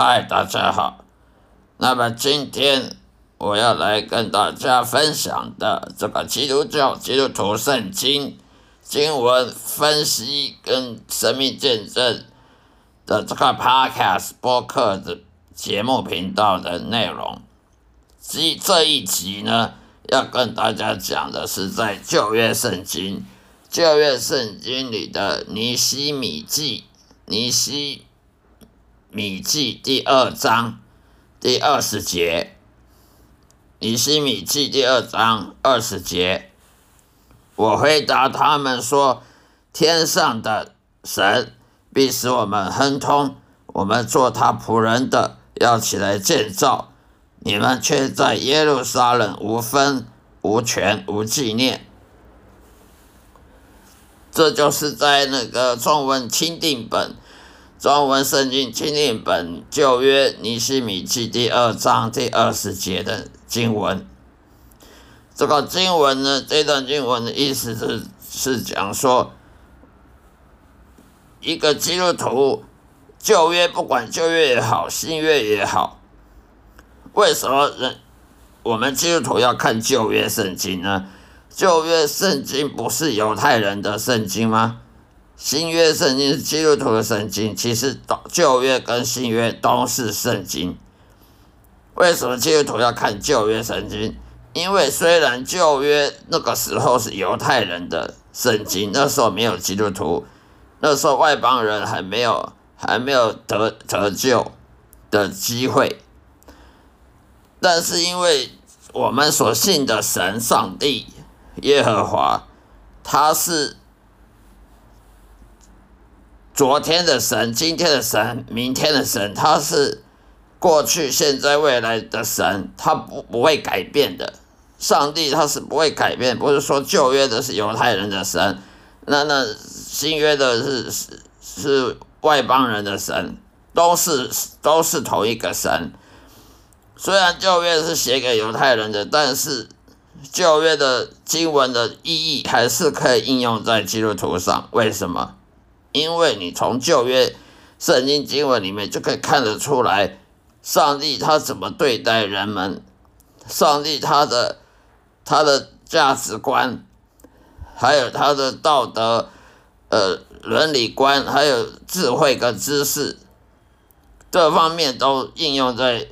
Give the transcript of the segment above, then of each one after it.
嗨，大家好。那么今天我要来跟大家分享的这个基督教基督徒圣经经文分析跟神秘见证的这个 podcast 播客的节目频道的内容。即这一集呢，要跟大家讲的是在旧约圣经旧约圣经里的尼西米记尼西。米记第二章第二十节，尼西米记第二章二十节，我回答他们说：天上的神必使我们亨通，我们做他仆人的要起来建造，你们却在耶路撒冷无分无权无纪念。这就是在那个中文钦定本。中文圣经经令本旧约尼西米记第二章第二十节的经文，这个经文呢，这段经文的意思是是讲说，一个基督徒旧约不管旧约也好，新约也好，为什么人我们基督徒要看旧约圣经呢？旧约圣经不是犹太人的圣经吗？新约圣经是基督徒的圣经，其实旧约跟新约都是圣经。为什么基督徒要看旧约圣经？因为虽然旧约那个时候是犹太人的圣经，那时候没有基督徒，那时候外邦人还没有还没有得得救的机会。但是因为我们所信的神上帝耶和华，他是。昨天的神，今天的神，明天的神，他是过去、现在、未来的神，他不不会改变的。上帝他是不会改变，不是说旧约的是犹太人的神，那那新约的是是是外邦人的神，都是都是同一个神。虽然旧约是写给犹太人的，但是旧约的经文的意义还是可以应用在基督徒上。为什么？因为你从旧约圣经经文里面就可以看得出来，上帝他怎么对待人们，上帝他的他的价值观，还有他的道德呃伦理观，还有智慧跟知识，这方面都应用在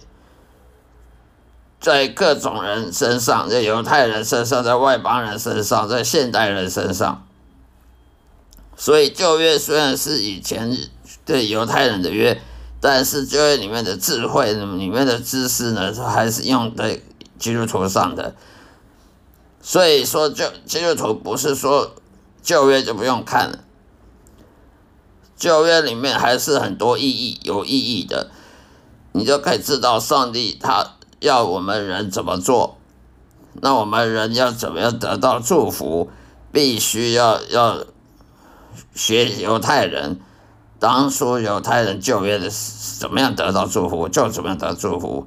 在各种人身上，在犹太人身上，在外邦人身上，在现代人身上。所以旧约虽然是以前对犹太人的约，但是旧约里面的智慧、里面的知识呢，还是用在基督徒上的。所以说，就基督徒不是说旧约就不用看了，旧约里面还是很多意义、有意义的，你就可以知道上帝他要我们人怎么做，那我们人要怎么样得到祝福，必须要要。学犹太人，当初犹太人就业的怎么样得到祝福，就怎么样得祝福。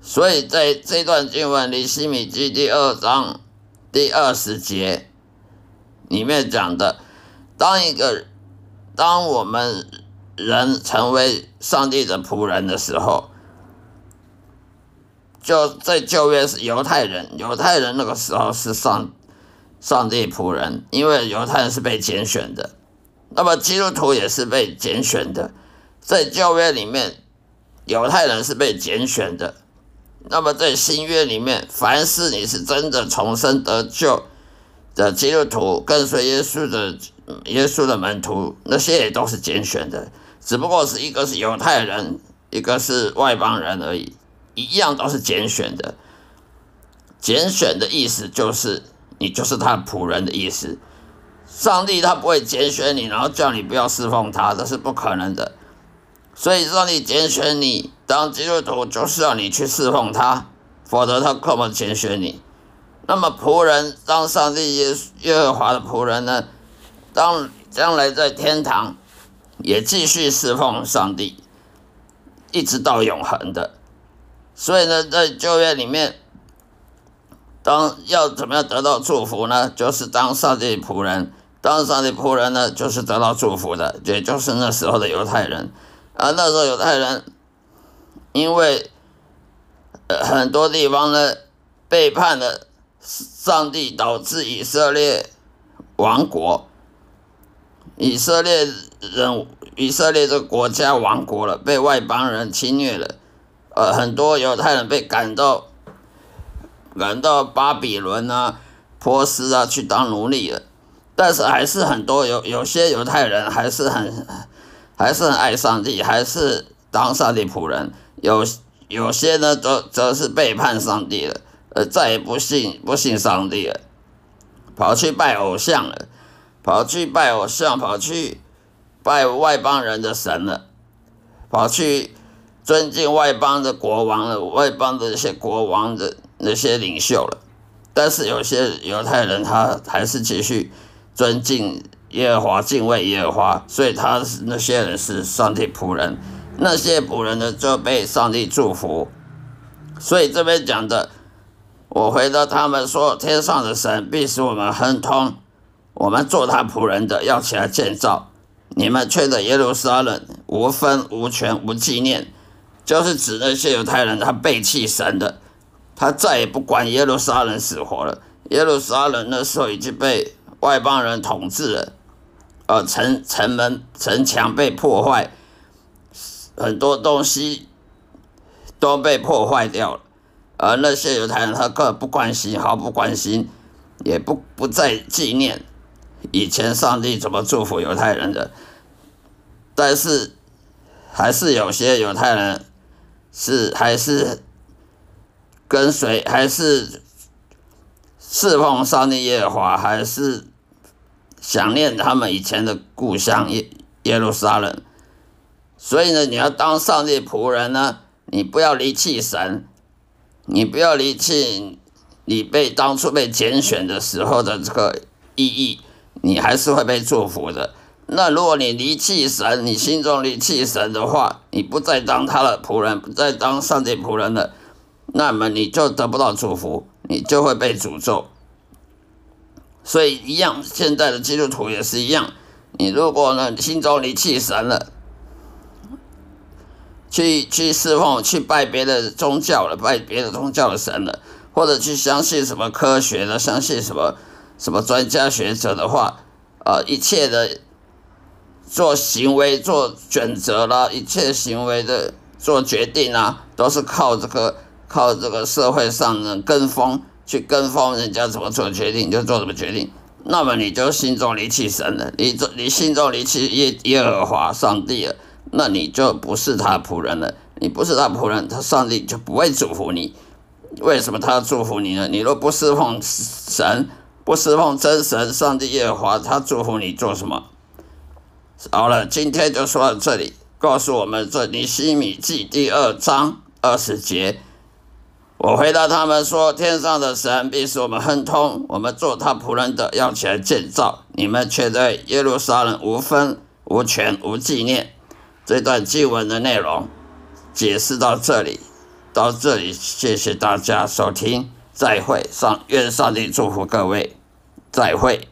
所以在这段经文里，《西米记》第二章第二十节里面讲的，当一个当我们人成为上帝的仆人的时候，就在旧约是犹太人，犹太人那个时候是上。上帝仆人，因为犹太人是被拣选的，那么基督徒也是被拣选的。在旧约里面，犹太人是被拣选的；那么在新约里面，凡是你是真的重生得救的基督徒，跟随耶稣的耶稣的门徒，那些也都是拣选的，只不过是一个是犹太人，一个是外邦人而已，一样都是拣选的。拣选的意思就是。你就是他仆人的意思，上帝他不会拣选你，然后叫你不要侍奉他，这是不可能的。所以上帝拣选你当基督徒，就是要你去侍奉他，否则他根本拣选你。那么仆人当上帝耶耶和华的仆人呢？当将来在天堂也继续侍奉上帝，一直到永恒的。所以呢，在旧约里面。当要怎么样得到祝福呢？就是当上帝仆人，当上帝仆人呢，就是得到祝福的，也就是那时候的犹太人。啊，那时候犹太人因为呃很多地方呢背叛了上帝，导致以色列亡国。以色列人，以色列这个国家亡国了，被外邦人侵略了。呃，很多犹太人被赶到赶到巴比伦啊、波斯啊去当奴隶了。但是还是很多有有些犹太人还是很还是很爱上帝，还是当上帝仆人。有有些呢，则则是背叛上帝了，呃，再也不信不信上帝了，跑去拜偶像了。跑去拜偶像，跑去拜外邦人的神了，跑去尊敬外邦的国王了，外邦的一些国王的那些领袖了。但是有些犹太人他还是继续尊敬耶和华，敬畏耶和华，所以他那些人是上帝仆人，那些仆人呢就被上帝祝福。所以这边讲的，我回答他们说：天上的神必使我们亨通。我们做他仆人的要起来建造，你们却的耶路撒冷无分无权无纪念，就是指那些犹太人他背弃神的，他再也不管耶路撒冷死活了。耶路撒冷那时候已经被外邦人统治了，呃，城城门城墙被破坏，很多东西都被破坏掉了，而那些犹太人他根本不关心，毫不关心，也不不再纪念。以前上帝怎么祝福犹太人的？但是还是有些犹太人是还是跟随，还是侍奉上帝耶和华，还是想念他们以前的故乡耶耶路撒冷。所以呢，你要当上帝仆人呢，你不要离弃神，你不要离弃你被当初被拣选的时候的这个意义。你还是会被祝福的。那如果你离弃神，你心中离弃神的话，你不再当他的仆人，不再当上帝仆人了，那么你就得不到祝福，你就会被诅咒。所以一样，现在的基督徒也是一样。你如果呢心中离弃神了，去去侍奉、去拜别的宗教了，拜别的宗教的神了，或者去相信什么科学的，相信什么。什么专家学者的话，呃，一切的做行为、做选择啦，一切行为的做决定啊，都是靠这个靠这个社会上的跟风去跟风，人家怎么做决定就做什么决定。那么你就心中离弃神了，你你心中离弃耶耶和华上帝了，那你就不是他仆人了。你不是他仆人，他上帝就不会祝福你。为什么他祝福你呢？你若不侍奉神。不侍奉真神上帝耶和华，他祝福你做什么？好了，今天就说到这里。告诉我们这尼西米记第二章二十节，我回答他们说：天上的神必使我们亨通，我们做他仆人的要起来建造，你们却在耶路撒冷无分无权无纪念。这段经文的内容解释到这里，到这里，谢谢大家收听。再会，上愿上帝祝福各位，再会。